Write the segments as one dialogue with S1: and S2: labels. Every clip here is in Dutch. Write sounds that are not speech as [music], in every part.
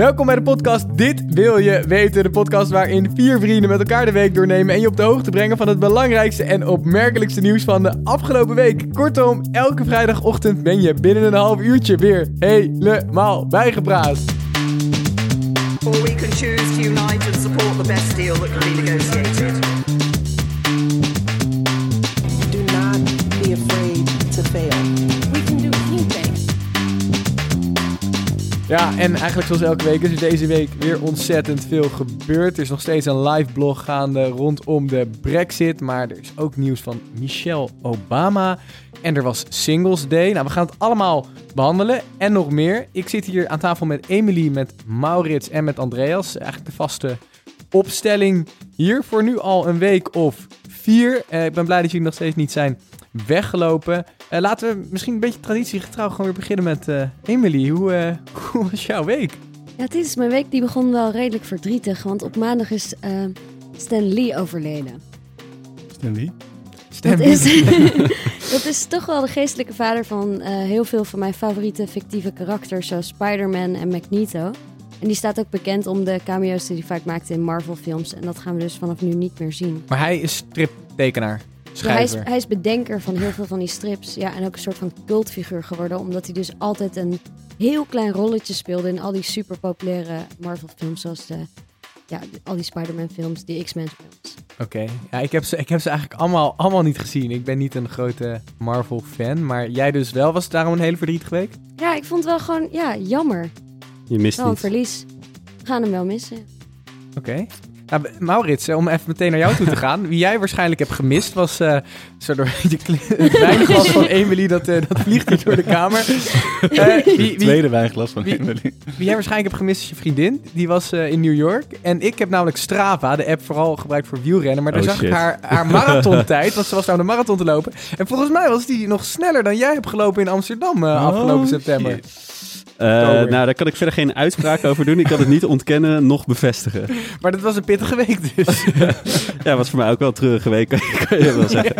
S1: Welkom bij de podcast Dit Wil Je Weten. De podcast waarin vier vrienden met elkaar de week doornemen en je op de hoogte brengen van het belangrijkste en opmerkelijkste nieuws van de afgelopen week. Kortom, elke vrijdagochtend ben je binnen een half uurtje weer helemaal bijgepraat.
S2: Or we can choose to unite and support the best deal that can be negotiated.
S3: Do not be afraid to fail.
S1: Ja, en eigenlijk zoals elke week is er deze week weer ontzettend veel gebeurd. Er is nog steeds een live blog gaande rondom de Brexit. Maar er is ook nieuws van Michelle Obama. En er was Singles Day. Nou, we gaan het allemaal behandelen en nog meer. Ik zit hier aan tafel met Emily, met Maurits en met Andreas. Eigenlijk de vaste opstelling hier voor nu al een week of vier. Eh, ik ben blij dat jullie nog steeds niet zijn weggelopen. Eh, laten we misschien een beetje traditiegetrouw gewoon weer beginnen met eh, Emily. Hoe, eh, [laughs] hoe was jouw week?
S4: Ja, dit is mijn week die begon wel redelijk verdrietig. Want op maandag is eh, Stan Lee overleden.
S5: Stanley?
S1: Stem
S4: Dat is, [laughs] [laughs] dat is toch wel de geestelijke vader van eh, heel veel van mijn favoriete fictieve karakters, zoals Spider-Man en Magneto. En die staat ook bekend om de cameo's die hij vaak maakte in Marvel-films. En dat gaan we dus vanaf nu niet meer zien.
S1: Maar hij is striptekenaar,
S4: Ja, hij, is, hij is bedenker van heel veel van die strips. Ja, en ook een soort van cultfiguur geworden. Omdat hij dus altijd een heel klein rolletje speelde in al die super populaire Marvel-films. Zoals de, ja, al die Spider-Man-films, die X-Men-films.
S1: Oké, ja, ik, heb ze, ik heb ze eigenlijk allemaal, allemaal niet gezien. Ik ben niet een grote Marvel-fan, maar jij dus wel. Was het daarom een hele verdrietige week?
S4: Ja, ik vond het wel gewoon, ja, jammer.
S6: Je mist
S4: Wel een verlies. We gaan hem wel missen.
S1: Oké. Nou, Maurits, eh, om even meteen naar jou toe te [laughs] gaan. Wie jij waarschijnlijk hebt gemist was eh, zo door [laughs] je kle- het [laughs] wijnglas van Emily. Dat, eh, dat vliegt hier door de kamer. Eh, wie, wie,
S5: Tweede wijnglas van
S1: wie-
S5: Emily.
S1: Wie jij waarschijnlijk hebt gemist is je vriendin. Die was in New York. En ik heb namelijk Strava, de app vooral gebruikt voor wielrennen. Maar daar
S6: Oh,
S1: zag ik haar, haar marathontijd. Want ze was nou de marathon te lopen. En volgens mij was die nog sneller dan jij hebt gelopen in Amsterdam eh, afgelopen
S5: Oh,
S1: september.
S5: shit.
S6: Eh, nou, daar kan ik verder geen uitspraak over doen. Ik kan het niet ontkennen, nog bevestigen.
S1: Maar dat was een pittige week dus. [laughs]
S6: Ja, was voor mij ook wel een treurige week, [laughs] kan je wel zeggen.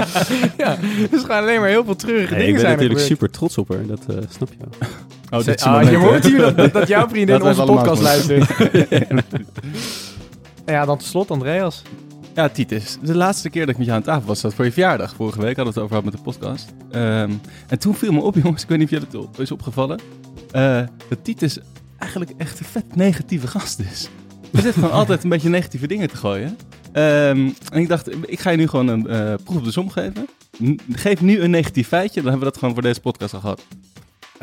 S1: ja, dus gewoon alleen maar heel veel treurige
S6: Nee, ik
S1: dingen
S6: ben
S1: zijn er
S6: natuurlijk
S1: gebeurd.
S6: super trots op haar, dat eh, snap je wel.
S5: Oh, dit is
S1: Ah, je hoort hier dat, dat, dat jouw vriendin [laughs]
S5: Dat
S1: onze podcast luistert. ja, dan tot slot Andreas.
S5: Ja, Titus. De laatste keer dat ik met jou aan tafel was, was voor je verjaardag. Vorige week hadden we het over gehad met de podcast. Ehm, en toen viel me op, jongens, ik weet niet of je het op- is opgevallen. Eh, dat Titus eigenlijk echt een vet negatieve gast is. Hij zit gewoon altijd een beetje negatieve dingen te gooien. Ehm, en ik dacht, ik ga je nu gewoon een eh, proef op de som geven. Geef nu een negatief feitje, dan hebben we dat gewoon voor deze podcast al gehad.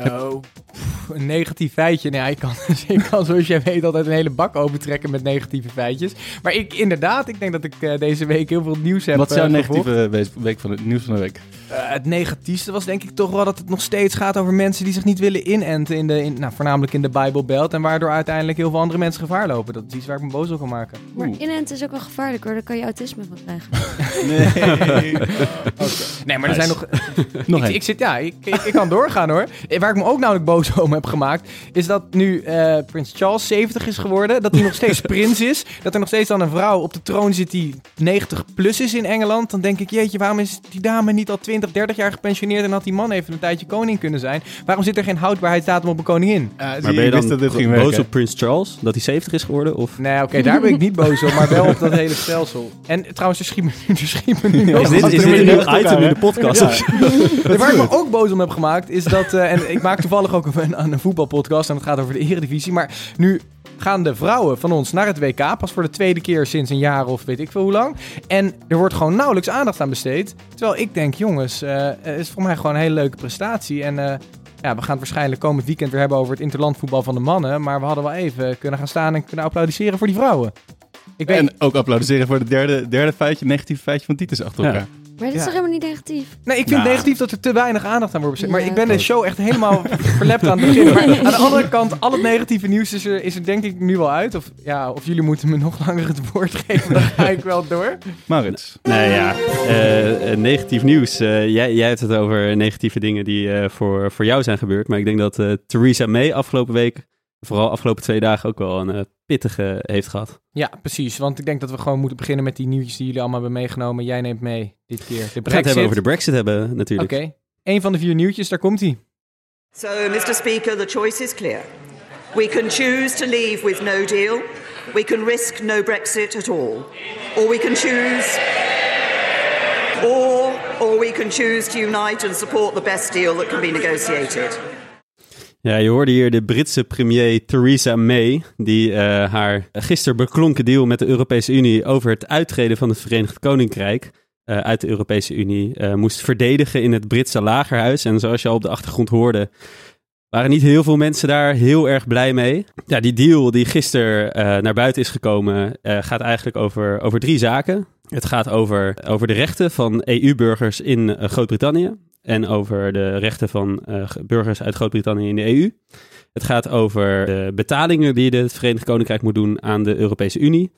S1: Oh, pff, een negatief feitje. Nee, ik kan, [laughs] ik kan zoals jij weet altijd een hele bak opentrekken met negatieve feitjes. Maar ik inderdaad, ik denk dat ik eh, deze week heel veel nieuws heb
S5: Wat is jouw
S1: eh,
S5: negatieve wees- week van het nieuws van de week?
S1: Eh, het negatiefste was denk ik toch wel dat het nog steeds gaat over mensen die zich niet willen inenten. In de, in, nou, voornamelijk in de Bijbelbelt. En waardoor uiteindelijk heel veel andere mensen gevaar lopen. Dat is iets waar ik me boos op kan maken.
S4: Maar
S5: Oeh.
S4: inent is ook wel gevaarlijk hoor. Daar kan je autisme van krijgen. [laughs]
S5: Nee. [laughs]
S1: Nee, maar er zijn nog...
S5: Nog
S1: ik, ik zit, ja, ik, ik, ik kan doorgaan hoor. Waar ik me ook namelijk boos [laughs] om heb gemaakt, is dat nu eh, Prins Charles 70 is geworden, dat hij nog steeds [laughs] prins is, dat er nog steeds dan een vrouw op de troon zit die 90 plus is in Engeland. Dan denk ik, jeetje, waarom is die dame niet al 20, 30 jaar gepensioneerd en had die man even een tijdje koning kunnen zijn? Waarom zit er geen houdbaarheidsdatum op een koningin?
S6: Maar ben je dan boos op Prins Charles, dat hij 70 is geworden? Of
S1: Nee, oké, daar ben ik niet boos op, maar wel op dat hele stelsel. En trouwens, er schiet me, [laughs] er schiet me nu nog
S6: is dit, is dit een
S1: in
S6: nieuw
S1: de
S6: item in de podcast?
S1: Nee, Waar ik me ook boos om heb gemaakt is dat, eh, en ik maak toevallig ook een, een voetbalpodcast en het gaat over de eredivisie, maar nu gaan de vrouwen van ons naar het WK, pas voor de tweede keer sinds een jaar of weet ik veel hoe lang. En er wordt gewoon nauwelijks aandacht aan besteed. Terwijl ik denk, jongens, eh, het is voor mij gewoon een hele leuke prestatie. En eh, ja, we gaan het waarschijnlijk komend weekend weer hebben over het interlandvoetbal van de mannen. Maar we hadden wel even kunnen gaan staan en kunnen applaudisseren voor die vrouwen. Ik weet,
S5: En ook applaudisseren voor het derde, derde feitje, negatieve feitje van Titus achter
S6: Ja.
S4: Maar dit is
S1: Ja.
S4: toch helemaal niet negatief?
S1: Nee, ik vind het
S5: Nou.
S1: negatief dat er te weinig aandacht aan wordt besteed. Maar
S4: Ja.
S1: ik ben de show echt helemaal verlept aan het begin. [laughs] Maar aan de andere kant, al het negatieve nieuws is er, is er denk ik nu wel uit. Of, ja, of jullie moeten me nog langer het woord geven, dan ga ik wel door.
S5: Maurits.
S6: Nou ja, eh, eh, negatief nieuws. Eh, jij, jij hebt het over negatieve dingen die eh, voor, voor jou zijn gebeurd. Maar ik denk dat eh, Theresa May afgelopen week, vooral afgelopen twee dagen, ook wel een eh, pittige heeft gehad.
S1: Ja, precies. Want ik denk dat we gewoon moeten beginnen met die nieuwtjes die jullie allemaal hebben meegenomen. Jij neemt mee dit keer de
S6: We gaan het
S1: Brexit.
S6: hebben over de Brexit hebben natuurlijk.
S1: Oké. Een van de vier nieuwtjes, daar komt hij.
S2: So, Mr. Speaker, the choice is clear. We can choose to leave with no deal. We can risk no Brexit at all. Or we can choose. Or, or we can choose to unite and support the best deal that can be negotiated.
S6: Ja, je hoorde hier de Britse premier Theresa May, die eh, haar gisteren beklonken deal met de Europese Unie over het uittreden van het Verenigd Koninkrijk eh, uit de Europese Unie eh, moest verdedigen in het Britse lagerhuis. En zoals je al op de achtergrond hoorde, waren niet heel veel mensen daar heel erg blij mee. Ja, die deal die gisteren naar buiten is gekomen, gaat eigenlijk over, over drie zaken. Het gaat over, over de rechten van EU-burgers in Groot-Brittannië. En over de rechten van eh, ge- burgers uit Groot-Brittannië in de EU. Het gaat over de betalingen die het Verenigd Koninkrijk moet doen aan de Europese Unie.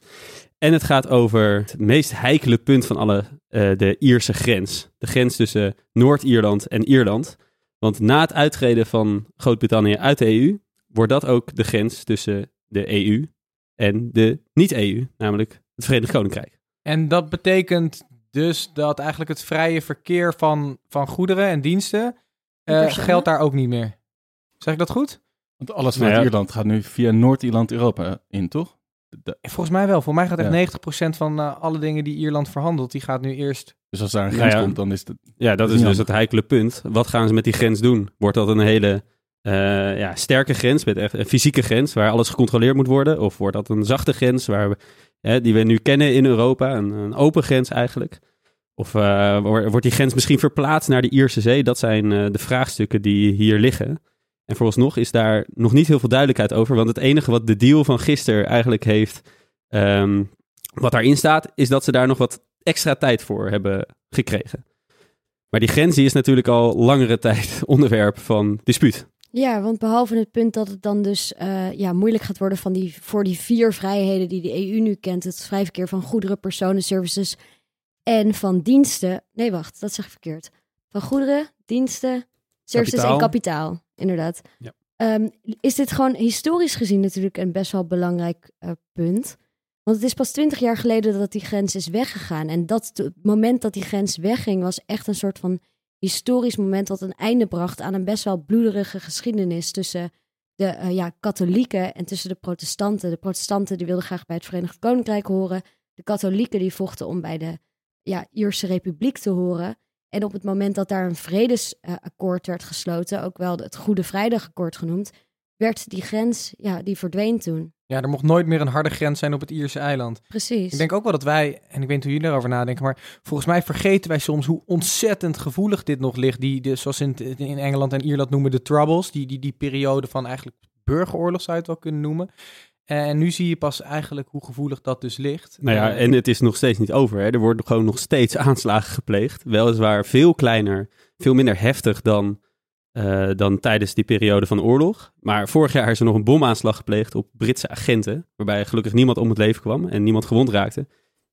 S6: En het gaat over het meest heikele punt van alle, eh, de Ierse grens. De grens tussen Noord-Ierland en Ierland. Want na het uittreden van Groot-Brittannië uit de EU, wordt dat ook de grens tussen de EU en de niet-EU, namelijk het Verenigd Koninkrijk.
S1: En dat betekent dus dat eigenlijk het vrije verkeer van, van goederen en diensten eh, geldt daar ook niet meer. Zeg ik dat goed?
S5: Want alles
S6: Nou
S5: vanuit
S6: ja.
S5: Ierland gaat nu via Noord-Ierland Europa in, toch? De-
S1: Volgens mij wel. Voor mij gaat echt
S5: Ja.
S1: 90% van eh, alle dingen die Ierland verhandelt, die gaat nu eerst...
S5: dus als daar een
S6: Nou
S5: grens
S6: ja.
S5: komt, dan is het...
S6: Ja, dat is dus het heikele punt. Wat gaan ze met die grens doen? Wordt dat een hele eh, ja, sterke grens, met echt een fysieke grens, waar alles gecontroleerd moet worden? Of wordt dat een zachte grens, waar we, die we nu kennen in Europa, een, een open grens eigenlijk? Of eh, wo- wordt die grens misschien verplaatst naar de Ierse Zee? Dat zijn eh, de vraagstukken die hier liggen. En vooralsnog is daar nog niet heel veel duidelijkheid over, want het enige wat de deal van gisteren eigenlijk heeft, ehm, wat daarin staat, is dat ze daar nog wat extra tijd voor hebben gekregen. Maar die grens die is natuurlijk al langere [laughs] tijd onderwerp van dispuut.
S4: Ja, want behalve het punt dat het dan dus eh, ja, moeilijk gaat worden van die, voor die vier vrijheden die de EU nu kent. Het vrij verkeer van goederen, personen, services en van diensten. Nee, wacht, dat zeg ik verkeerd. Van goederen, diensten, services
S6: Kapitaal.
S4: en kapitaal, inderdaad.
S6: Ja.
S4: Ehm, is dit gewoon historisch gezien natuurlijk een best wel belangrijk eh, punt. Want het is pas twintig jaar geleden dat die grens is weggegaan. En dat het moment dat die grens wegging was echt een soort van historisch moment dat een einde bracht aan een best wel bloederige geschiedenis tussen de eh, ja, katholieken en tussen de protestanten. De protestanten die wilden graag bij het Verenigd Koninkrijk horen. De katholieken die vochten om bij de ja, Ierse Republiek te horen. En op het moment dat daar een vredesakkoord werd gesloten, ook wel het Goede Vrijdagakkoord genoemd, werd die grens, ja, die verdween toen.
S1: Ja, er mocht nooit meer een harde grens zijn op het Ierse eiland.
S4: Precies.
S1: Ik denk ook wel dat wij, en ik weet niet hoe jullie daarover nadenken, maar volgens mij vergeten wij soms hoe ontzettend gevoelig dit nog ligt. Die, de, zoals in, in Engeland en Ierland noemen de Troubles, die, die, die periode van eigenlijk burgeroorlog zou je het wel kunnen noemen. En nu zie je pas eigenlijk hoe gevoelig dat dus ligt.
S6: Nou ja,
S1: Eh,
S6: en het is nog steeds niet over. Hè. Er worden gewoon nog steeds aanslagen gepleegd. Weliswaar veel kleiner, veel minder heftig dan, eh, dan tijdens die periode van oorlog. Maar vorig jaar is er nog een bomaanslag gepleegd op Britse agenten. Waarbij gelukkig niemand om het leven kwam en niemand gewond raakte.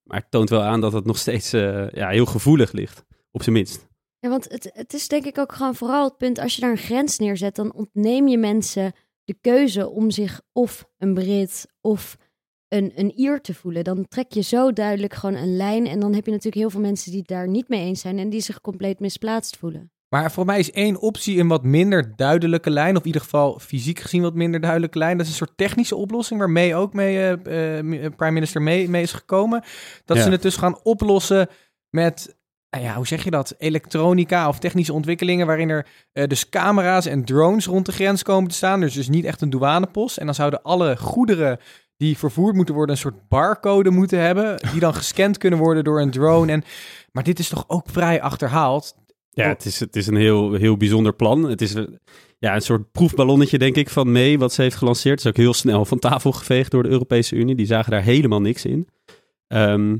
S6: Maar het toont wel aan dat het nog steeds eh, ja, heel gevoelig ligt. Op zijn minst.
S4: Ja, want het, het is denk ik ook gewoon vooral het punt, als je daar een grens neerzet, dan ontneem je mensen de keuze om zich of een Brit of een, een Ier te voelen. Dan trek je zo duidelijk gewoon een lijn en dan heb je natuurlijk heel veel mensen die daar niet mee eens zijn en die zich compleet misplaatst voelen.
S1: Maar voor mij is één optie een wat minder duidelijke lijn, of in ieder geval fysiek gezien wat minder duidelijke lijn. Dat is een soort technische oplossing waarmee ook mee, eh, eh, Prime Minister mee, mee is gekomen. Dat
S6: Ja.
S1: ze het dus gaan oplossen met, nou ja, hoe zeg je dat? Elektronica of technische ontwikkelingen waarin er eh, dus camera's en drones rond de grens komen te staan. Dus, dus niet echt een douanepost. En dan zouden alle goederen die vervoerd moeten worden een soort barcode moeten hebben, die dan gescand kunnen worden door een drone. En, maar dit is toch ook vrij achterhaald.
S6: Ja, het is, het is een heel, heel bijzonder plan. Het is een, ja, een soort proefballonnetje, denk ik, van May, wat ze heeft gelanceerd. Het is ook heel snel van tafel geveegd door de Europese Unie. Die zagen daar helemaal niks in. Ehm,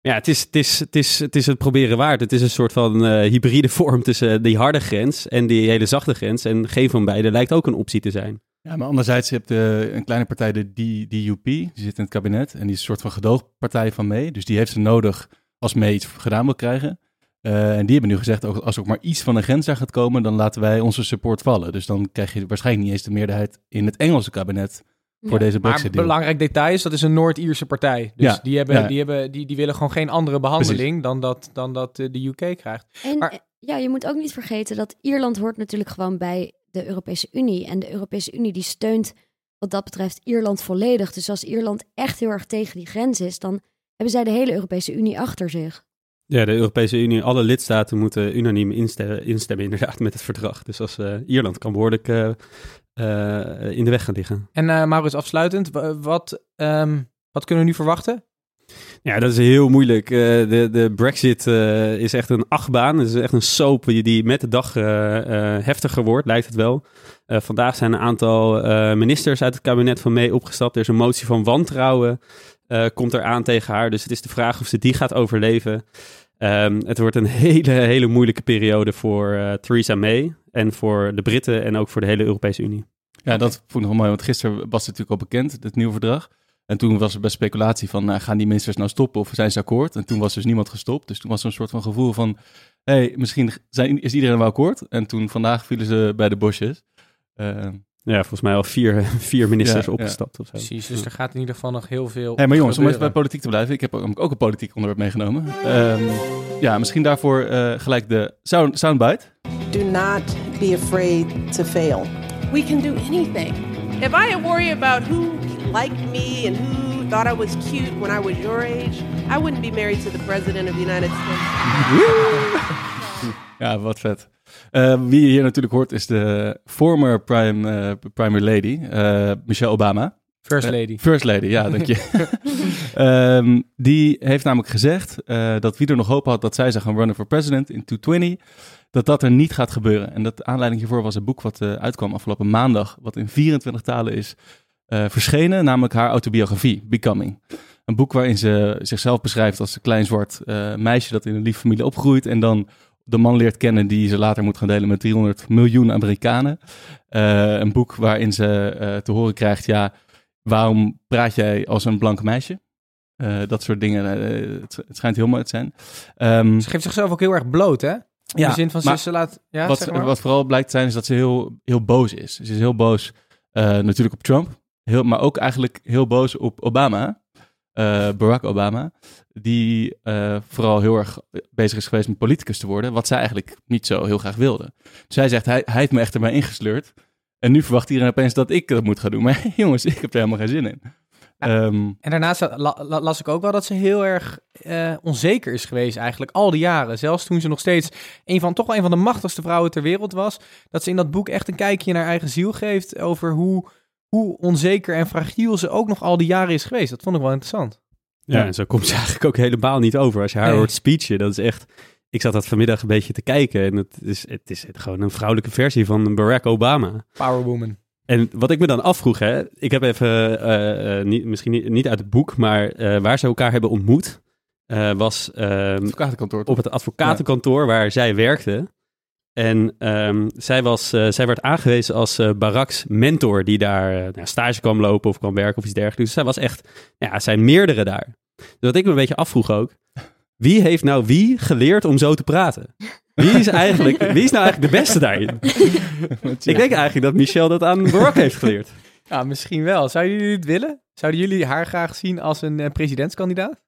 S6: ja, het is, het, is, het, is, het is het proberen waard. Het is een soort van eh, hybride vorm tussen die harde grens en die hele zachte grens. En geen van beide lijkt ook een optie te zijn.
S5: Ja, maar anderzijds, je hebt eh, een kleine partij, de DUP, die zit in het kabinet. En die is een soort van gedoogpartij van mee. Dus die heeft ze nodig als mee iets gedaan wil krijgen. Eh, en die hebben nu gezegd, ook als er ook maar iets van een grens aan gaat komen, dan laten wij onze support vallen. Dus dan krijg je waarschijnlijk niet eens de meerderheid in het Engelse kabinet voor
S4: Ja.
S5: deze
S1: Maar
S5: Brexit deal.
S1: belangrijk detail is, dat is een Noord-Ierse partij. Dus
S5: Ja,
S1: die, hebben,
S5: ja.
S1: die, hebben, die, die willen gewoon geen andere behandeling dan dat, dan dat eh, de UK krijgt.
S4: En
S1: Maar-
S4: eh, ja, je moet ook niet vergeten dat Ierland hoort natuurlijk gewoon bij de Europese Unie. En de Europese Unie die steunt wat dat betreft Ierland volledig. Dus als Ierland echt heel erg tegen die grens is, dan hebben zij de hele Europese Unie achter zich.
S6: Ja, de Europese Unie, alle lidstaten moeten unaniem instemmen, inderdaad met het verdrag. Dus als eh, Ierland kan behoorlijk eh, eh, in de weg gaan liggen.
S1: En Maurits, afsluitend, wa- wat, ehm, wat kunnen we nu verwachten?
S6: Ja, dat is heel moeilijk. Eh, de, de Brexit eh, is echt een achtbaan. Het is echt een soap die, met de dag eh, heftiger wordt, lijkt het wel. Vandaag zijn een aantal ministers uit het kabinet van May opgestapt. Er is een motie van wantrouwen, komt er aan tegen haar. Dus het is de vraag of ze die gaat overleven. Ehm, het wordt een hele, hele moeilijke periode voor Theresa May en voor de Britten en ook voor de hele Europese Unie.
S5: Ja, dat vond ik nog mooi, want gisteren was het natuurlijk al bekend, het nieuwe verdrag. En toen was er best speculatie van, nou, gaan die ministers nou stoppen of zijn ze akkoord? En toen was dus niemand gestopt. Dus toen was er een soort van gevoel van, hé, hey, misschien zijn, is iedereen wel akkoord? En toen vandaag vielen ze bij de bosjes. Eh,
S6: Ja, volgens mij al vier, [laughs] vier ministers
S5: Ja, ja.
S6: opgestapt of zo.
S1: Precies, dus er gaat in ieder geval nog heel veel
S5: hey, maar jongens, om even bij politiek te blijven. Ik heb ook ook een politiek onderwerp meegenomen. Ehm, ja, misschien daarvoor eh, gelijk de sound, soundbite.
S3: Do not be afraid to fail.
S7: We can do anything. If I worry about who liked me and who thought I was cute when I was your age, I wouldn't be married to the President of the United States. [laughs]
S5: Ja, wat vet. Eh, wie je hier natuurlijk hoort is de former prime, primary lady, eh, Michelle Obama.
S1: First
S5: Eh,
S1: Lady.
S5: First Lady, ja, dank je. [laughs] Ehm, die heeft namelijk gezegd eh, dat wie er nog hoop had dat zij zou gaan runnen voor president in 220, dat dat er niet gaat gebeuren. En dat de aanleiding hiervoor was een boek wat eh, uitkwam afgelopen maandag, wat in 24 talen is eh, verschenen, namelijk haar autobiografie, Becoming. Een boek waarin ze zichzelf beschrijft als een klein zwart eh, meisje dat in een lieve familie opgroeit en dan de man leert kennen die ze later moet gaan delen met 300 miljoen Amerikanen. Eh, een boek waarin ze te horen krijgt, ja, waarom praat jij als een blank meisje? Dat soort dingen. het, het schijnt heel mooi te zijn. Ehm,
S1: Ze geeft zichzelf ook heel erg bloot, hè? In
S5: Ja,
S1: de zin van, laat... Ja,
S5: wat,
S1: zeg maar.
S5: wat vooral blijkt te zijn, is dat ze heel, heel boos is. Ze is heel boos natuurlijk op Trump, heel, maar ook eigenlijk heel boos op Obama, eh, Barack Obama, die eh, vooral heel erg bezig is geweest met politicus te worden, wat zij eigenlijk niet zo heel graag wilde. Zij zegt, hij, hij heeft me echt erbij ingesleurd. En nu verwacht iedereen opeens dat ik dat moet gaan doen. [laughs] Maar jongens, ik heb er helemaal geen zin in. Ehm,
S1: En daarnaast la- la- las ik ook wel dat ze heel erg eh, onzeker is geweest eigenlijk al die jaren. Zelfs toen ze nog steeds een van, toch wel een van de machtigste vrouwen ter wereld was. Dat ze in dat boek echt een kijkje naar eigen ziel geeft over hoe, hoe onzeker en fragiel ze ook nog al die jaren is geweest. Dat vond ik wel interessant.
S6: Ja,
S5: Ja.
S6: en zo komt ze [laughs] eigenlijk ook helemaal niet over. Als je haar
S1: Nee.
S6: hoort speechen, dat is echt... Ik zat dat vanmiddag een beetje te kijken en het is, het is gewoon een vrouwelijke versie van Barack Obama.
S1: Powerwoman.
S6: En wat ik me dan afvroeg, hè, ik heb even, eh, eh, niet, misschien niet, niet uit het boek, maar eh, waar ze elkaar hebben ontmoet, eh, was ehm,
S5: advocatenkantoor.
S6: op het advocatenkantoor waar zij werkte. En ehm, zij, was, eh, zij werd aangewezen als eh, Barack's mentor, die daar nou, stage kwam lopen of kwam werken of iets dergelijks. Dus zij was echt, ja, er zijn meerdere daar. Dus wat ik me een beetje afvroeg ook, wie heeft nou wie geleerd om zo te praten? Wie is, eigenlijk, [laughs] wie is nou eigenlijk de beste daarin? [laughs] Ik denk eigenlijk dat Michelle dat aan Barack heeft geleerd.
S1: Ja, misschien wel. Zouden jullie het willen? Zouden jullie haar graag zien als een presidentskandidaat?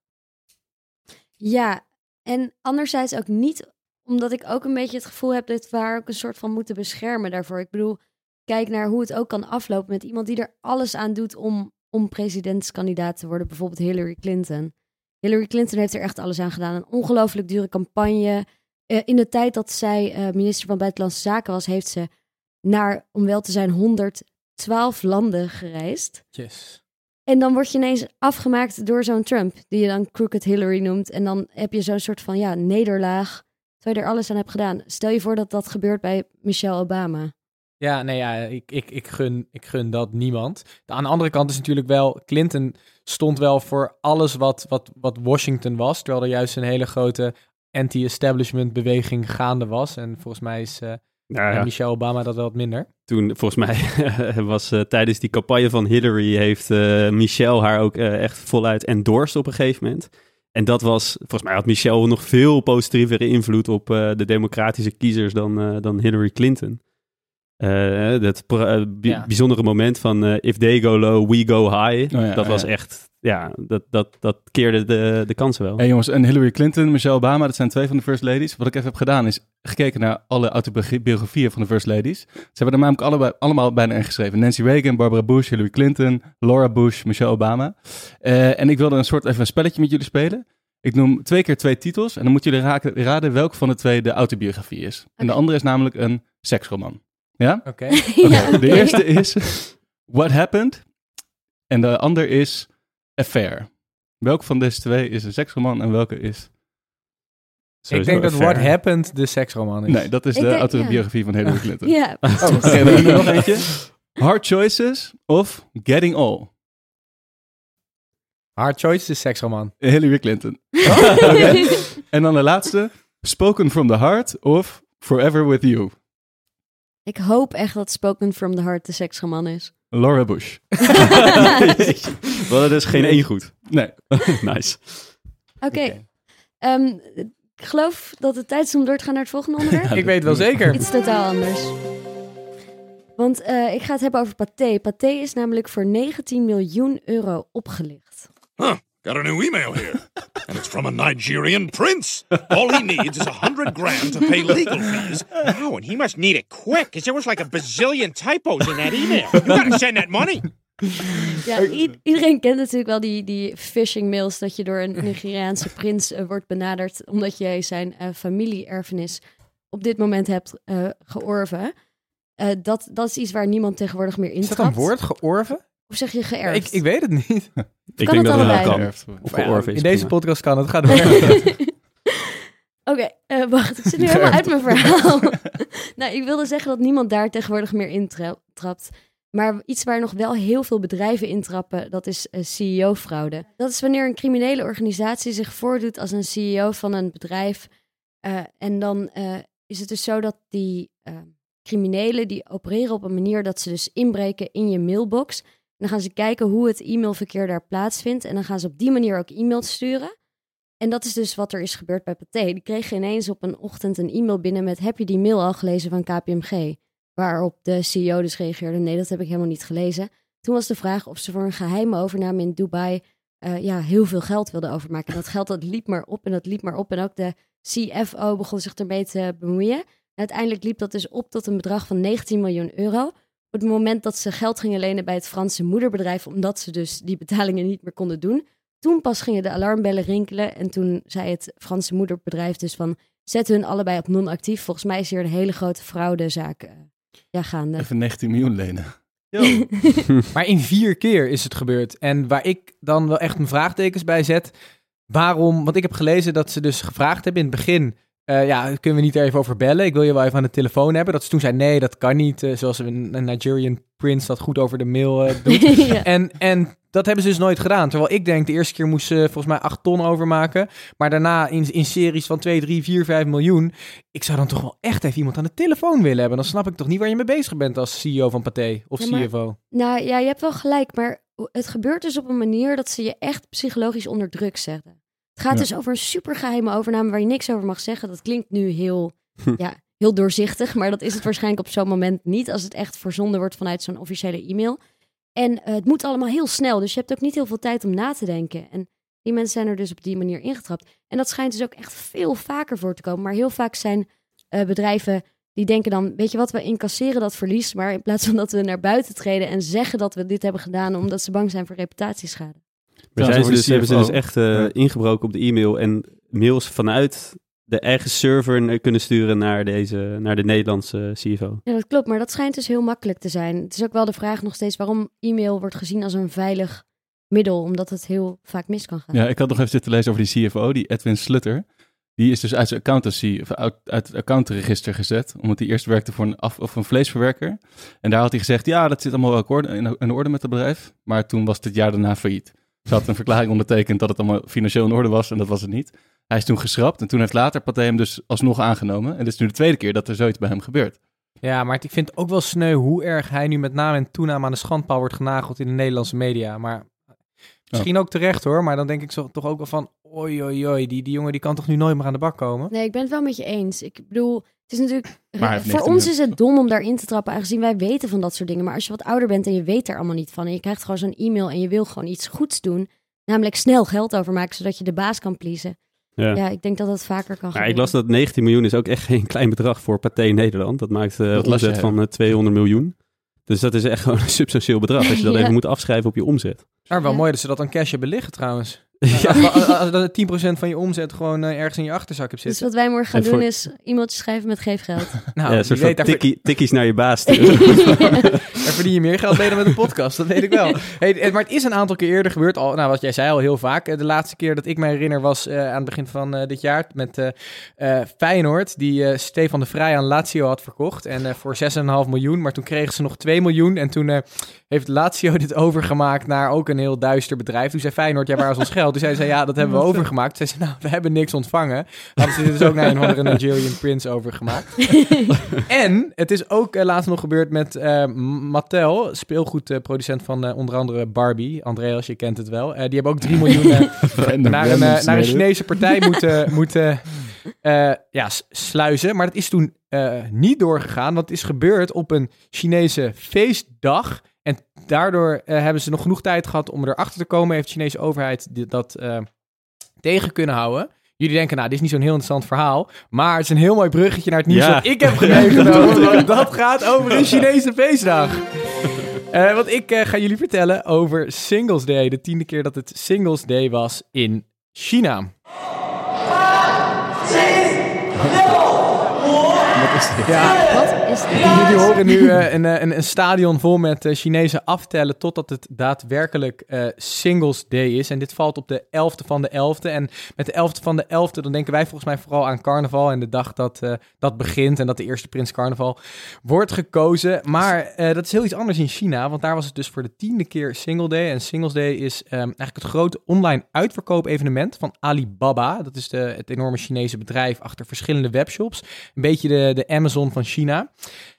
S4: Ja, en anderzijds ook niet, omdat ik ook een beetje het gevoel heb dat we haar ook een soort van moeten beschermen daarvoor. Ik bedoel, kijk naar hoe het ook kan aflopen met iemand die er alles aan doet om, om presidentskandidaat te worden. Bijvoorbeeld Hillary Clinton. Hillary Clinton heeft er echt alles aan gedaan. Een ongelooflijk dure campagne. Eh, in de tijd dat zij eh, minister van Buitenlandse Zaken was, heeft ze naar, om wel te zijn, 112 landen gereisd.
S1: Yes.
S4: En dan word je ineens afgemaakt door zo'n Trump, die je dan Crooked Hillary noemt. En dan heb je zo'n soort van ja, nederlaag, terwijl je er alles aan hebt gedaan. Stel je voor dat dat gebeurt bij Michelle Obama.
S1: Ja, nee, ja, ik, ik, ik, gun, ik gun dat niemand. Aan de andere kant is natuurlijk wel, Clinton stond wel voor alles wat, wat, wat Washington was, terwijl er juist een hele grote anti-establishment beweging gaande was. En volgens mij is eh,
S6: Nou ja,
S1: Michelle Obama dat wel wat minder.
S6: toen, volgens mij [laughs] was eh, tijdens die campagne van Hillary, heeft eh, Michelle haar ook echt voluit endorsed op een gegeven moment. En dat was, volgens mij had Michelle nog veel positievere invloed op eh, de democratische kiezers dan, eh, dan Hillary Clinton. Eh, dat eh,
S1: Ja.
S6: bijzondere moment van if they go low, we go high.
S5: Oh ja,
S6: dat was
S5: ja.
S6: echt, ja, dat, dat, dat keerde de, de kansen wel.
S5: Hey jongens, en Hillary Clinton, Michelle Obama, dat zijn twee van de First Ladies. Wat ik even heb gedaan is gekeken naar alle autobiografieën van de First Ladies. Ze hebben er namelijk allebei, allemaal bijna ingeschreven. Nancy Reagan, Barbara Bush, Hillary Clinton, Laura Bush, Michelle Obama. Eh, en ik wilde een soort even een spelletje met jullie spelen. Ik noem twee keer twee titels en dan moeten jullie raken, raden welke van de twee de autobiografie is. En de andere is namelijk een seksroman. Ja?
S1: Oké. [laughs]
S4: Ja.
S5: De eerste is What Happened en de ander is Affair. Welke van deze twee is een seksroman en welke is...
S1: Ik denk dat. What Happened de seksroman is.
S5: Nee, dat is
S4: Ik
S5: de
S4: denk-
S5: autobiografie van Hillary Clinton.
S4: Ja,
S1: Oh,
S5: Oké, dan nog [laughs] eentje. Hard Choices of Getting All.
S1: Hard Choice is seksroman.
S5: Hillary Clinton. Oké. En dan de laatste. Spoken from the Heart of Forever with You.
S4: Ik hoop echt dat Spoken from the Heart de seksroman is.
S5: Laura Bush.
S6: We hadden dus geen één goed.
S5: Nee. [laughs]
S6: nice.
S4: Oké, ehm, ik geloof dat het tijd is om door te gaan naar het volgende [laughs] onderwerp.
S1: Ik weet wel zeker.
S4: Iets totaal anders. Want eh, ik ga het hebben over Pathé. Pathé is namelijk voor 19 miljoen euro opgelicht.
S8: Huh, got a new email here. and it's from a Nigerian prince. All he needs is a hundred grand to pay legal fees.
S9: Wow, and he must need it quick, because there was like a bazillion typos in that email. You gotta send that money.
S4: Ja, iedereen kent natuurlijk wel die, die phishing mails dat je door een Nigeriaanse prins eh, wordt benaderd omdat jij zijn eh familie-erfenis op dit moment hebt eh, georven. Eh, dat, dat is iets waar niemand tegenwoordig meer
S1: Is dat een woord, georven?
S4: Of zeg je geërfd?
S1: Ik, ik weet het niet. [laughs]
S6: Ik
S4: Kan
S6: denk
S4: het
S6: dat het wel
S4: allebei?
S6: kan.
S5: Geërfd.
S6: Of
S1: ja,
S6: is
S1: in deze
S6: prima.
S1: podcast kan het. Ga door. [laughs]
S4: Oké, eh, wacht, ik zit nu helemaal uit mijn verhaal. [laughs] nou, ik wilde zeggen dat niemand daar tegenwoordig meer intrapt. Maar iets waar nog wel heel veel bedrijven intrappen, dat is eh, CEO-fraude. Dat is wanneer een criminele organisatie zich voordoet als een CEO van een bedrijf. eh, en dan eh, is het dus zo dat die criminelen, die opereren op een manier dat ze dus inbreken in je mailbox. Dan gaan ze kijken hoe het e-mailverkeer daar plaatsvindt. En dan gaan ze op die manier ook e-mails sturen. En dat is dus wat er is gebeurd bij Pathé. Die kregen ineens op een ochtend een e-mail binnen met... heb je die mail al gelezen van KPMG? Waarop de CEO dus reageerde... nee, dat heb ik helemaal niet gelezen. Toen was de vraag of ze voor een geheime overname in Dubai... eh, ja, heel veel geld wilden overmaken. En dat geld dat liep maar op en dat liep maar op. En ook de CFO begon zich ermee te bemoeien. En uiteindelijk liep dat dus op tot een bedrag van 19 miljoen euro. Op het moment dat ze geld gingen lenen bij het Franse moederbedrijf... omdat ze dus die betalingen niet meer konden doen... Toen pas gingen de alarmbellen rinkelen en toen zei het Franse moederbedrijf dus van zet hun allebei op non-actief. Volgens mij is hier een hele grote fraudezaak eh, ja, gaande.
S5: Even 19 miljoen lenen. [laughs] [laughs]
S1: Maar in vier keer is het gebeurd. En waar ik dan wel echt mijn vraagtekens bij zet. Waarom? Want ik heb gelezen dat ze dus gevraagd hebben in het begin. Eh, ja, kunnen we niet er even over bellen? Ik wil je wel even aan de telefoon hebben. Dat ze toen zei, nee, dat kan niet. eh, zoals een, een Nigerian prince dat goed over de mail eh, doet. [laughs]
S4: ja.
S1: En, en dat hebben ze dus nooit gedaan. Terwijl ik denk, de eerste keer moesten ze volgens mij 8 ton overmaken. Maar daarna in, in series van 2, 3, 4, 5 miljoen. Ik zou dan toch wel echt even iemand aan de telefoon willen hebben. Dan snap ik toch niet waar je mee bezig bent als CEO van Pathé of
S4: Ja, maar-
S1: CFO.
S4: Nou ja, je hebt wel gelijk, maar het gebeurt dus op een manier dat ze je echt psychologisch onder druk zetten. Het gaat
S5: Ja.
S4: dus over een supergeheime overname waar je niks over mag zeggen. Dat klinkt nu heel, ja, heel doorzichtig, maar dat is het waarschijnlijk op zo'n moment niet als het echt verzonden wordt vanuit zo'n officiële e-mail. En eh, het moet allemaal heel snel, dus je hebt ook niet heel veel tijd om na te denken. En die mensen zijn er dus op die manier ingetrapt. En dat schijnt dus ook echt veel vaker voor te komen. Maar heel vaak zijn eh, bedrijven die denken dan, weet je wat, we incasseren dat verlies. Maar in plaats van dat we naar buiten treden en zeggen dat we dit hebben gedaan omdat ze bang zijn voor reputatieschade.
S6: Maar zijn ze dus, hebben ze dus
S5: CFO.
S6: echt eh,
S5: Ja.
S6: ingebroken op de e-mail en mails vanuit de eigen server kunnen sturen naar, deze, naar de Nederlandse CFO.
S4: Ja, dat klopt, maar dat schijnt dus heel makkelijk te zijn. Het is ook wel de vraag nog steeds waarom e-mail wordt gezien als een veilig middel, omdat het heel vaak mis kan gaan.
S5: Ja, ik had nog even zitten lezen over die CFO, die Edwin Slutter. Die is dus uit zijn accountancy, of uit, uit het accountregister gezet. Omdat hij eerst werkte voor een, af, of een vleesverwerker. En daar had hij gezegd, ja, dat zit allemaal wel akkoord- in, in orde met het bedrijf. Maar toen was het jaar daarna failliet. Ze had een verklaring ondertekend dat het allemaal financieel in orde was. En dat was het niet. Hij is toen geschrapt. En toen heeft later Pathé hem dus alsnog aangenomen. En dit is nu de tweede keer dat er zoiets bij hem gebeurt.
S1: Ja, maar ik vind het ook wel sneu hoe erg hij nu met naam en toename aan de schandpaal wordt genageld in de Nederlandse media. Maar misschien ook terecht hoor, maar dan denk ik zo, toch ook wel van, oi oi oi, die, die jongen die kan toch nu nooit meer aan de bak komen?
S4: Nee, ik ben het wel met je eens. Ik bedoel, is natuurlijk, voor
S5: 19
S4: ons is het dom om daarin te trappen, aangezien wij weten van dat soort dingen. Maar als je wat ouder bent en je weet er allemaal niet van en je krijgt gewoon zo'n e-mail en je wil gewoon iets goeds doen, namelijk snel geld overmaken zodat je de baas kan pleasen.
S6: Ja.
S4: Ja, ik denk dat dat vaker kan
S6: Maar
S4: gebeuren.
S6: ik las dat 19 miljoen is ook echt geen klein bedrag voor Pathé Nederland. Dat maakt eh
S5: Dat las
S6: omzet van eh, 200 miljoen. Dus dat is echt gewoon een substantieel bedrag. Als je dat [laughs]
S4: Ja.
S6: even moet afschrijven op je omzet.
S1: Maar wel
S4: Ja.
S1: mooi dat ze dat dan cash hebben liggen trouwens.
S6: Ja.
S1: Als, als, als dat 10% van je omzet gewoon eh, ergens in je achterzak hebt
S4: Dus
S1: zitten.
S4: wat wij morgen gaan
S6: En voor-
S4: doen is e-mailtjes schrijven met geefgeld. [laughs]
S1: Nou,
S6: ja, een
S1: wie
S6: soort
S1: weet,
S6: van
S1: daar,
S6: tikkie, tikkies naar je baas sturen. [laughs] [laughs]
S1: daar verdien je meer geld mee dan met een podcast. Dat weet ik wel. Hey, maar het is een aantal keer eerder gebeurd. Al, nou, wat jij zei al heel vaak. Eh, De laatste keer dat ik me herinner was eh, aan het begin van eh, dit jaar met eh, eh, Feyenoord. Die eh, Stefan de Vrij aan Lazio had verkocht. En eh, voor 6,5 miljoen. Maar toen kregen ze nog 2 miljoen. En toen eh, heeft Lazio dit overgemaakt naar ook een heel duister bedrijf. Toen zei Feyenoord, ja, waar is ons geld? Toen zei ze, ja, dat hebben we [laughs] overgemaakt. Toen zei ze, nou, we hebben niks ontvangen. Hadden ze dus ook naar een andere Nigerian Prince overgemaakt. [laughs] En het is ook eh, laatst nog gebeurd met eh, Mattel, speelgoedproducent van eh, onder andere Barbie. Andreas, je kent het wel. Eh, die hebben ook 3 miljoen [laughs] naar, een, naar een. Chinese partij moeten, moeten eh, ja, sluizen. Maar dat is toen eh, niet doorgegaan, want het is gebeurd op een Chinese feestdag. Daardoor eh, hebben ze nog genoeg tijd gehad om erachter te komen. Heeft de Chinese overheid dit- dat eh, tegen kunnen houden. Jullie denken, nou, dit is niet zo'n heel interessant verhaal. Maar het is een heel mooi bruggetje naar het nieuws
S6: Ja.
S1: dat ik heb meegenomen. [laughs] want dat gaat over een Chinese feestdag. [laughs] Eh, want ik eh, ga jullie vertellen over Singles Day. De tiende keer dat het Singles Day was in China. Ja,
S4: Wat is dit?
S1: Jullie horen nu eh, een, eh, een, een stadion vol met eh, Chinezen aftellen totdat het daadwerkelijk Singles Day is. En dit valt op de 11e van de 11e. En met de 11e van de 11e, dan denken wij volgens mij vooral aan carnaval en de dag dat dat begint en dat de eerste prins carnaval wordt gekozen. Maar dat is heel iets anders in China, want daar was het dus voor de tiende keer Single Day. En Singles Day is ehm, eigenlijk het grote online uitverkoop evenement van Alibaba. Dat is de, het enorme Chinese bedrijf achter verschillende webshops. Een beetje de, de Amazon van China.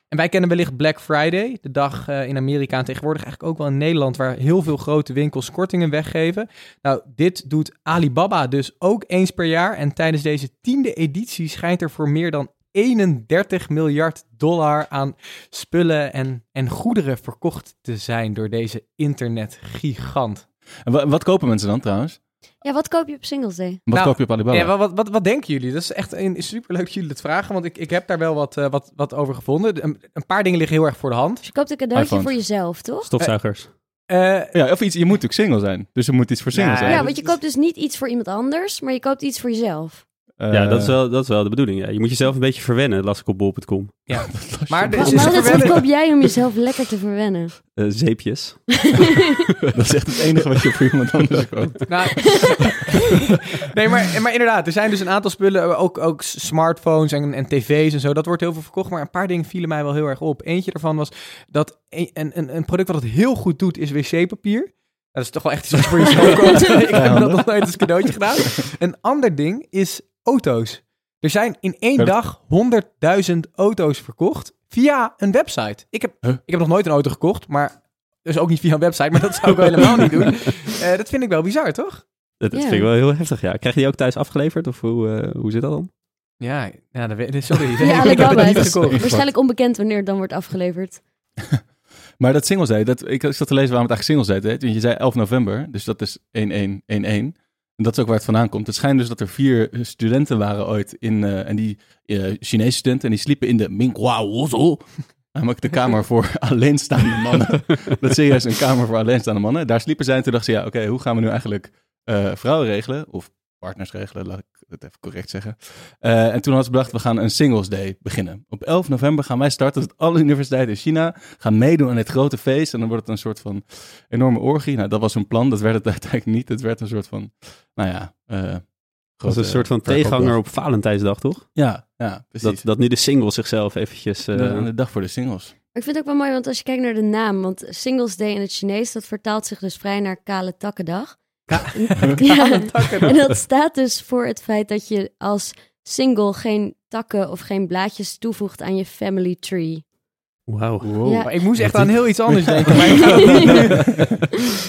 S1: En wij kennen wellicht Black Friday, de dag eh, in Amerika en tegenwoordig eigenlijk ook wel in Nederland, waar heel veel grote winkels kortingen weggeven. Nou, dit doet Alibaba dus ook eens per jaar. En tijdens deze tiende editie schijnt er voor meer dan 31 miljard dollar aan spullen en, en goederen verkocht te zijn door deze internetgigant.
S5: En wa- wat kopen mensen dan trouwens?
S4: Ja, wat koop je op Singles Day?
S5: Wat
S1: Nou,
S5: koop je op Alibaba?
S1: Ja, wat, wat, wat, wat denken jullie? Dat is echt een, superleuk dat jullie het vragen, want ik, ik heb daar wel wat, eh, wat, wat over gevonden. Een, een paar dingen liggen heel erg voor de hand.
S4: Dus je koopt een cadeautje
S5: iPhones.
S4: voor jezelf, toch?
S6: Stofzuigers.
S1: Eh,
S5: Ja, of iets, je moet natuurlijk single zijn. Dus er moet iets voor single
S1: Ja,
S5: zijn.
S4: Ja, want je
S1: is-
S4: koopt dus niet iets voor iemand anders, maar je koopt iets voor jezelf.
S6: Ja,
S5: Eh,
S6: dat is, wel, dat is wel de bedoeling. Ja. Je moet jezelf een beetje verwennen, las ik op bol.com.
S1: ja. [laughs] Maar
S4: Wat,
S1: dus is
S4: wat,
S1: er
S4: wat
S1: verwennen-
S4: koop jij om jezelf lekker te verwennen?
S6: Eh, zeepjes. [laughs]
S5: dat is echt het enige wat je voor iemand anders koopt. [laughs]
S1: Nou, nee, maar, maar inderdaad, er zijn dus een aantal spullen, ook, ook smartphones en, en tv's en zo. Dat wordt heel veel verkocht, maar een paar dingen vielen mij wel heel erg op. Eentje daarvan was dat een, een, een product wat het heel goed doet, is wc-papier. Dat is toch wel echt iets wat je voor jezelf koopt. Ik heb dat nog nooit als cadeautje gedaan. Een ander ding is auto's. Er zijn in één
S5: Ja,
S1: dag 100.000 auto's verkocht via een website. Ik heb,
S5: Huh?
S1: ik heb nog nooit een auto gekocht, maar dus ook niet via een website, maar dat zou ik wel helemaal niet doen. [laughs] Eh, dat vind ik wel bizar, toch?
S6: Dat, dat
S4: Ja.
S6: vind ik wel heel heftig, ja. Krijg je die ook thuis afgeleverd? Of hoe, eh, hoe zit dat dan?
S1: Ja, ja dat weet, sorry. [laughs]
S4: Ja,
S1: ik heb het niet gekocht.
S4: waarschijnlijk onbekend wanneer het dan wordt afgeleverd. [laughs]
S5: Maar dat Singles Day, dat, ik zat te lezen waarom het eigenlijk Singles Day. Want je zei 11 november, dus dat is 1111. En dat is ook waar het vandaan komt. Het schijnt dus dat er vier studenten waren ooit in, eh, en die eh, Chinese studenten, en die sliepen in de Minghua Wozo. Namelijk de kamer voor [laughs] alleenstaande mannen. [laughs] dat is serieus een kamer voor alleenstaande mannen. Daar sliepen zij en toen dachten ze, ja, oké, hoe gaan we nu eigenlijk eh, vrouwen regelen? Of partners regelen, laat ik het even correct zeggen. Eh, en toen hadden ze bedacht, we gaan een Singles Day beginnen. Op 11 november gaan wij starten dat alle universiteiten in China gaan meedoen aan dit grote feest. En dan wordt het een soort van enorme orgie. Nou, dat was hun plan. Dat werd het [laughs] uiteindelijk niet. Het werd een soort van, nou ja... eh
S6: Dat was een soort van tegenhanger op Valentijnsdag, toch?
S5: Ja, ja, precies.
S6: Dat, dat nu de singles zichzelf eventjes... eh,
S5: de, de dag voor de singles.
S4: Ik vind het ook wel mooi, want als je kijkt naar de naam, want Singles Day in het Chinees, dat vertaalt zich dus vrij naar kale takkendag. [laughs] ja, [laughs] en dat staat dus voor het feit dat je als single geen takken of geen blaadjes toevoegt aan je family tree.
S6: Wauw.
S5: Wow.
S4: Ja.
S1: Ik moest echt aan heel iets anders [laughs] denken.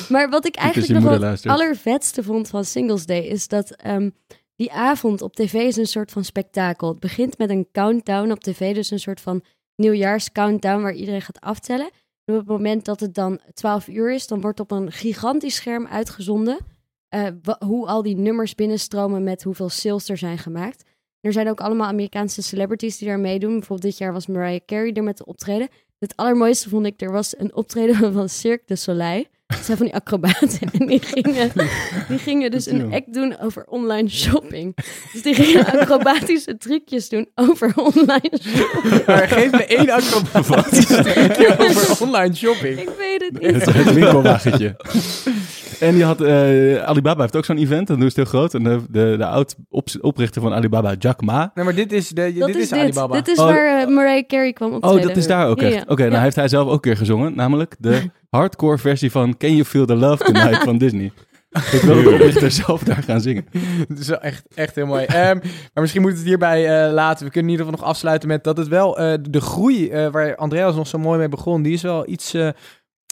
S1: Maar
S4: wat ik eigenlijk nog het allervetste vond van Singles Day is dat ehm, die avond op tv is een soort van spektakel. Het begint met een countdown op tv, dus een soort van nieuwjaars-countdown waar iedereen gaat aftellen. Op het moment dat het dan 12 uur is, dan wordt op een gigantisch scherm uitgezonden eh, hoe al die nummers binnenstromen met hoeveel sales er zijn gemaakt. Er zijn ook allemaal Amerikaanse celebrities die daar meedoen. Bijvoorbeeld dit jaar was Mariah Carey er met de optreden. Het allermooiste vond ik, er was een optreden [laughs] van Cirque du Soleil. Dat zijn van die acrobaten. En die gingen, die gingen dus een act doen over online shopping. Dus die gingen acrobatische trucjes doen over online shopping. [laughs]
S1: Maar geef me één acrobatische [laughs] trucje over [laughs] online shopping.
S4: Ik weet het
S5: Het,
S4: niet.
S5: het winkelwagentje. En die had, eh, Alibaba heeft ook zo'n event, en dat is heel groot. En de, de, de oud-oprichter van Alibaba, Jack Ma.
S1: Nee, maar dit is, de,
S4: Dat
S1: dit
S4: is
S1: is
S4: dit.
S1: Alibaba.
S4: Dit is
S5: Oh,
S4: waar eh, Mariah Carey kwam
S5: Oh,
S4: optreden.
S5: dat is daar ook echt.
S4: ja.
S5: Oké, nou
S4: Ja.
S5: heeft hij zelf ook een keer gezongen. Namelijk de [laughs] hardcore versie van Can You Feel the Love Tonight van Disney. Ik wil de oprichter zelf daar gaan zingen. [laughs]
S1: Het is wel echt, echt heel mooi. Ehm, maar misschien moeten we het hierbij eh, laten. We kunnen in ieder geval nog afsluiten met dat het wel eh, de groei eh, waar Andreas nog zo mooi mee begon, die is wel iets,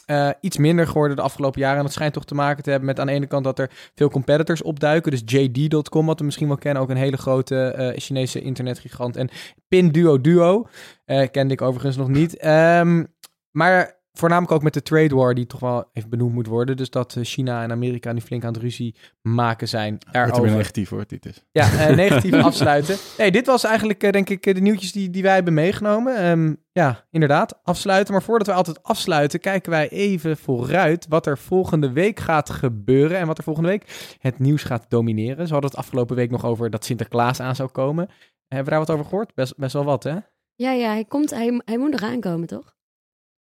S1: eh, iets minder geworden de afgelopen jaren. En dat schijnt toch te maken te hebben met aan de ene kant dat er veel competitors opduiken. Dus JD.com, wat we misschien wel kennen, ook een hele grote eh, Chinese internetgigant. En Pinduo Duo, eh kende ik overigens nog niet. Ehm, maar voornamelijk ook met de trade war, die toch wel even benoemd moet worden. Dus dat eh, China en Amerika nu flink aan het ruzie maken zijn.
S5: Er
S1: Daarover.
S5: weer negatief hoor, dit is.
S1: Ja, eh, [laughs] negatief afsluiten. Nee, dit was eigenlijk eh, denk ik de nieuwtjes die, die wij hebben meegenomen. Ehm, ja, inderdaad, afsluiten. Maar voordat we altijd afsluiten, kijken wij even vooruit wat er volgende week gaat gebeuren. En wat er volgende week het nieuws gaat domineren. Ze hadden het afgelopen week nog over dat Sinterklaas aan zou komen. Hebben we daar wat over gehoord? Best, best wel wat, hè?
S4: Ja, ja, hij, komt, hij, hij moet eraan komen, toch?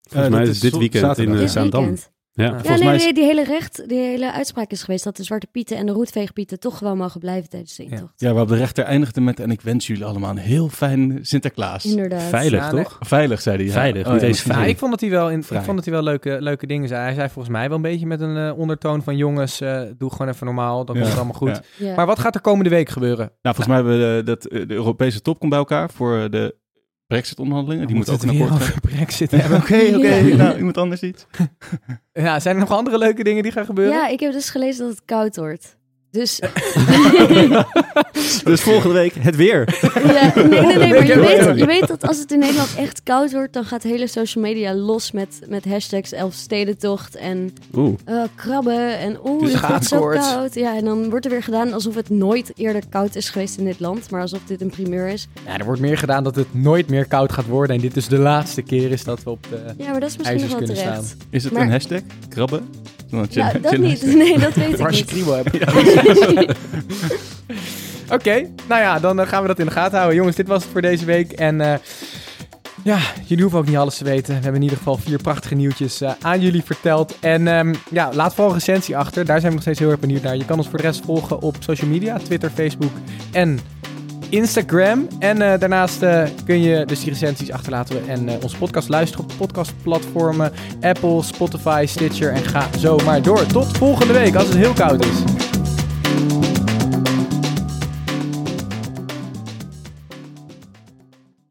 S6: Volgens
S5: Eh,
S6: mij is dit weekend
S5: zaterdag.
S6: in uh, Zaandam.
S4: weekend.
S6: Ja.
S4: Ja,
S5: Volgens
S4: nee,
S5: mij is-
S4: nee, die hele recht, die hele uitspraak is geweest dat de Zwarte Pieten en de Roetveegpieten toch gewoon mogen blijven tijdens de intocht.
S5: Ja, waarop de rechter eindigde met en ik wens jullie allemaal een heel fijn Sinterklaas.
S4: Inderdaad.
S6: Veilig,
S1: Ja, nee.
S6: toch?
S5: Veilig, zei hij. ja.
S6: Veilig,
S5: Oh,
S6: niet
S5: ja,
S6: eens
S1: Nou, ik vond dat hij wel, in, ik vond dat hij wel leuke, leuke dingen zei. Hij zei volgens mij wel een beetje met een eh, ondertoon van jongens, eh, doe gewoon even normaal, dan
S5: Ja,
S1: komt het allemaal goed.
S5: ja.
S4: Ja.
S1: Maar wat gaat er komende week gebeuren?
S5: Nou, volgens mij hebben we eh, dat, eh, de Europese top komt bij elkaar voor eh, de Brexit-onderhandelingen. Die moeten ook een akkoord gaan.
S1: Brexit [laughs]
S5: Oké,
S1: hebben.
S5: oké.
S4: Ja.
S5: Nou, iemand anders iets? [laughs]
S1: Ja, zijn er nog andere leuke dingen die gaan gebeuren?
S4: Ja, ik heb dus gelezen dat het koud wordt. Dus [laughs]
S6: Dus volgende week het weer.
S4: ja, nee, nee, nee, maar je weet, je weet dat als het in Nederland echt koud wordt, dan gaat hele social media los met, met hashtags Elfstedentocht en
S6: Oeh.
S4: eh, krabben en oeh,
S1: Dus
S4: het wordt zo koud. Ja, en dan wordt er weer gedaan alsof het nooit eerder koud is geweest in dit land, maar alsof dit een primeur is.
S1: Ja, er wordt meer gedaan dat het nooit meer koud gaat worden. En dit is de laatste keer is dat we op de
S4: Ja, maar dat is misschien nog wel
S1: kunnen
S4: terecht.
S1: staan.
S5: Is het
S4: Maar-
S5: een hashtag? Krabben? Want je-
S4: Ja,
S5: je-
S4: dat
S5: je-
S4: niet. Nee, dat weet [laughs] ik
S1: Als je
S4: niet.
S1: kriebel hebt. [laughs] Oké, nou ja, dan eh, gaan we dat in de gaten houden. Jongens, dit was het voor deze week. En eh, ja, jullie hoeven ook niet alles te weten. We hebben in ieder geval vier prachtige nieuwtjes eh, aan jullie verteld. En ehm, ja, laat vooral een recensie achter. Daar zijn we nog steeds heel erg benieuwd naar. Je kan ons voor de rest volgen op social media. Twitter, Facebook en Instagram. En eh, daarnaast eh, kun je dus die recensies achterlaten en eh, onze podcast luisteren op podcastplatformen. Apple, Spotify, Stitcher en ga zo maar door. Tot volgende week als het heel koud is.